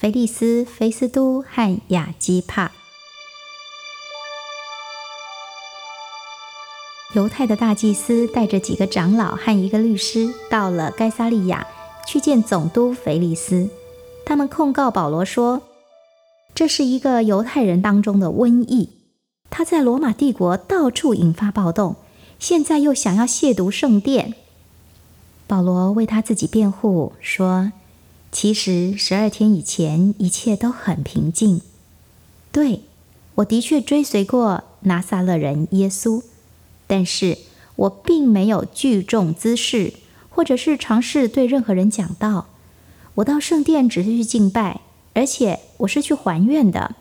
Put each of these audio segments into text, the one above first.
腓利斯、菲斯都和亚基帕。犹太的大祭司带着几个长老和一个律师到了该萨利亚，去见总督腓利斯。他们控告保罗说，这是一个犹太人当中的瘟疫，他在罗马帝国到处引发暴动，现在又想要亵渎圣殿。保罗为他自己辩护说。其实十二天以前，一切都很平静。对，我的确追随过拿撒勒人耶稣，但是我并没有聚众滋事，或者是尝试对任何人讲道。我到圣殿只是去敬拜，而且我是去还愿的。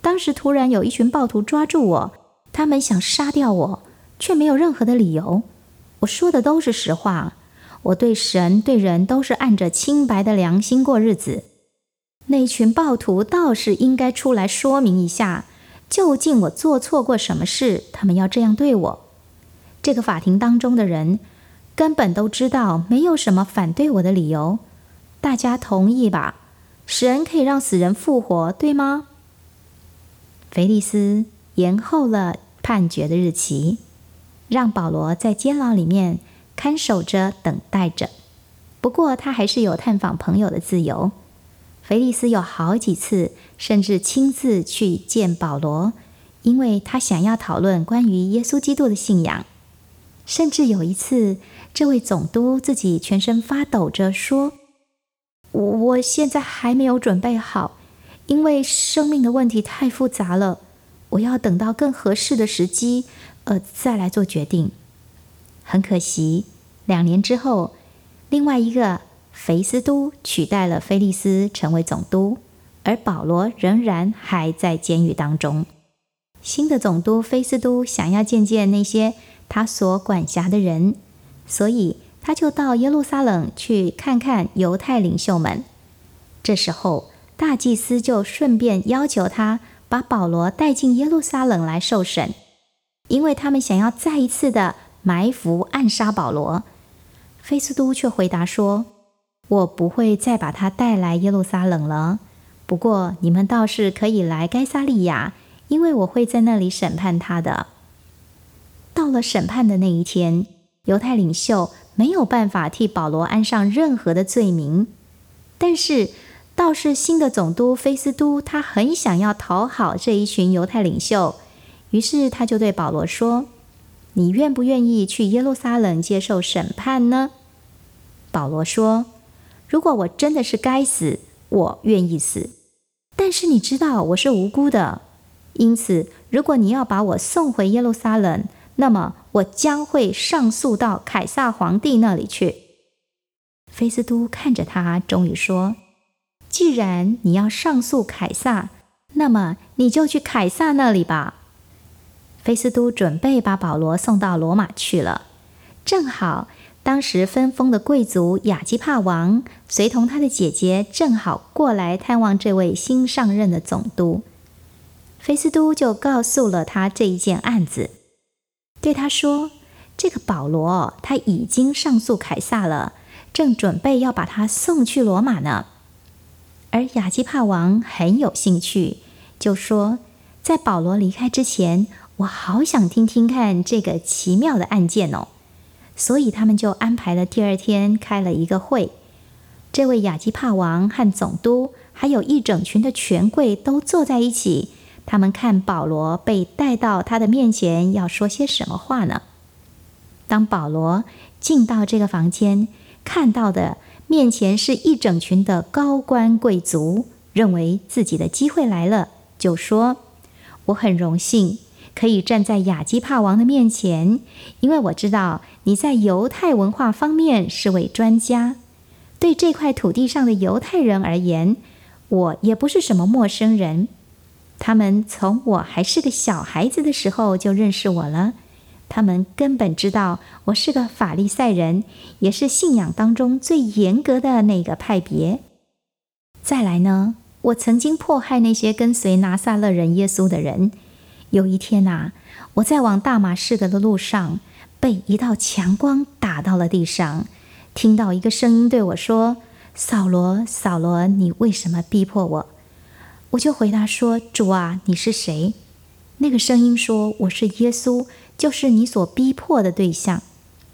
当时突然有一群暴徒抓住我，他们想杀掉我，却没有任何的理由。我说的都是实话。我对神对人都是按着清白的良心过日子。那群暴徒倒是应该出来说明一下，究竟我做错过什么事，他们要这样对我。这个法庭当中的人根本都知道没有什么反对我的理由，大家同意吧？神可以让死人复活，对吗？菲利斯延后了判决的日期，让保罗在监牢里面。看守着，等待着。不过，他还是有探访朋友的自由。菲利斯有好几次，甚至亲自去见保罗，因为他想要讨论关于耶稣基督的信仰。甚至有一次，这位总督自己全身发抖着说：“我我现在还没有准备好，因为生命的问题太复杂了，我要等到更合适的时机，呃，再来做决定。”很可惜，两年之后，另外一个菲斯都取代了菲利斯成为总督，而保罗仍然还在监狱当中。新的总督菲斯都想要见见那些他所管辖的人，所以他就到耶路撒冷去看看犹太领袖们。这时候，大祭司就顺便要求他把保罗带进耶路撒冷来受审，因为他们想要再一次的。埋伏暗杀保罗，菲斯都却回答说：“我不会再把他带来耶路撒冷了。不过你们倒是可以来该萨利亚，因为我会在那里审判他的。”到了审判的那一天，犹太领袖没有办法替保罗安上任何的罪名，但是倒是新的总督菲斯都，他很想要讨好这一群犹太领袖，于是他就对保罗说。你愿不愿意去耶路撒冷接受审判呢？保罗说：“如果我真的是该死，我愿意死。但是你知道我是无辜的，因此如果你要把我送回耶路撒冷，那么我将会上诉到凯撒皇帝那里去。”菲斯都看着他，终于说：“既然你要上诉凯撒，那么你就去凯撒那里吧。”菲斯都准备把保罗送到罗马去了，正好当时分封的贵族亚基帕王随同他的姐姐正好过来探望这位新上任的总督，菲斯都就告诉了他这一件案子，对他说：“这个保罗他已经上诉凯撒了，正准备要把他送去罗马呢。”而亚基帕王很有兴趣，就说：“在保罗离开之前。”我好想听听看这个奇妙的案件哦，所以他们就安排了第二天开了一个会。这位亚基帕王和总督，还有一整群的权贵都坐在一起。他们看保罗被带到他的面前，要说些什么话呢？当保罗进到这个房间，看到的面前是一整群的高官贵族，认为自己的机会来了，就说：“我很荣幸。”可以站在亚基帕王的面前，因为我知道你在犹太文化方面是位专家。对这块土地上的犹太人而言，我也不是什么陌生人。他们从我还是个小孩子的时候就认识我了。他们根本知道我是个法利赛人，也是信仰当中最严格的那个派别。再来呢，我曾经迫害那些跟随拿撒勒人耶稣的人。有一天呐，我在往大马士革的路上，被一道强光打到了地上，听到一个声音对我说：“扫罗，扫罗，你为什么逼迫我？”我就回答说：“主啊，你是谁？”那个声音说：“我是耶稣，就是你所逼迫的对象。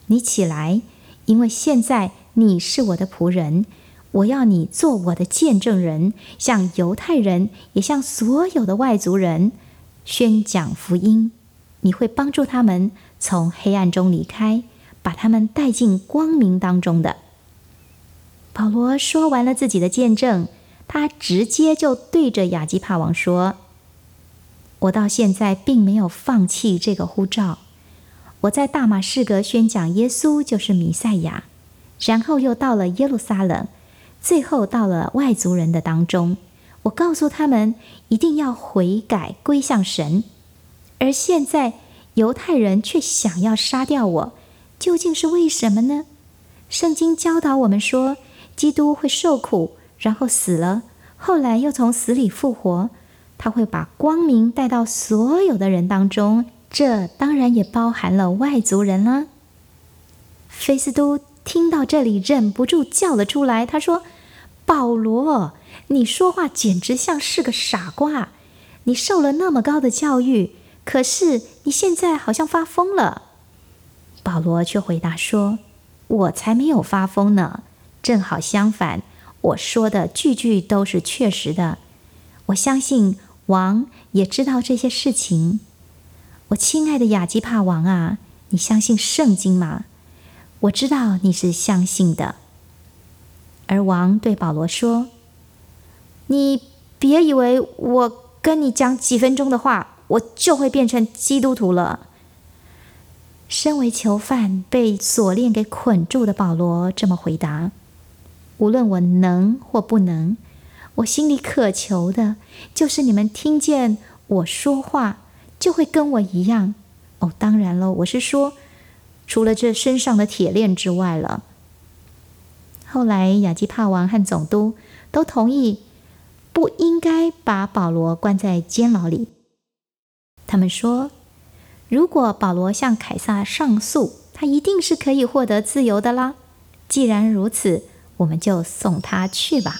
你起来，因为现在你是我的仆人，我要你做我的见证人，向犹太人，也向所有的外族人宣讲福音。你会帮助他们从黑暗中离开，把他们带进光明当中的。”保罗说完了自己的见证，他直接就对着亚基帕王说。我到现在并没有放弃这个呼召。我在大马士革宣讲耶稣就是弥赛亚，然后又到了耶路撒冷，最后到了外族人的当中。我告诉他们一定要悔改归向神，而现在犹太人却想要杀掉我，究竟是为什么呢？圣经教导我们说，基督会受苦，然后死了，后来又从死里复活。他会把光明带到所有的人当中，这当然也包含了外族人了。菲斯都听到这里，忍不住叫了出来。他说：“保罗，你说话简直像是个傻瓜！你受了那么高的教育，可是你现在好像发疯了。”保罗却回答说：“我才没有发疯呢，正好相反，我说的句句都是确实的。我相信。”王也知道这些事情。我亲爱的亚基帕王啊，你相信圣经吗？我知道你是相信的。而王对保罗说：“你别以为我跟你讲几分钟的话，我就会变成基督徒了。”身为囚犯被锁链给捆住的保罗这么回答：“无论我能或不能。”我心里渴求的，就是你们听见我说话，就会跟我一样。哦，当然了，我是说，除了这身上的铁链之外了。后来，亚基帕王和总督都同意，不应该把保罗关在监牢里。他们说如果保罗向凯撒上诉他一定是可以获得自由的啦。既然如此我们就送他去吧。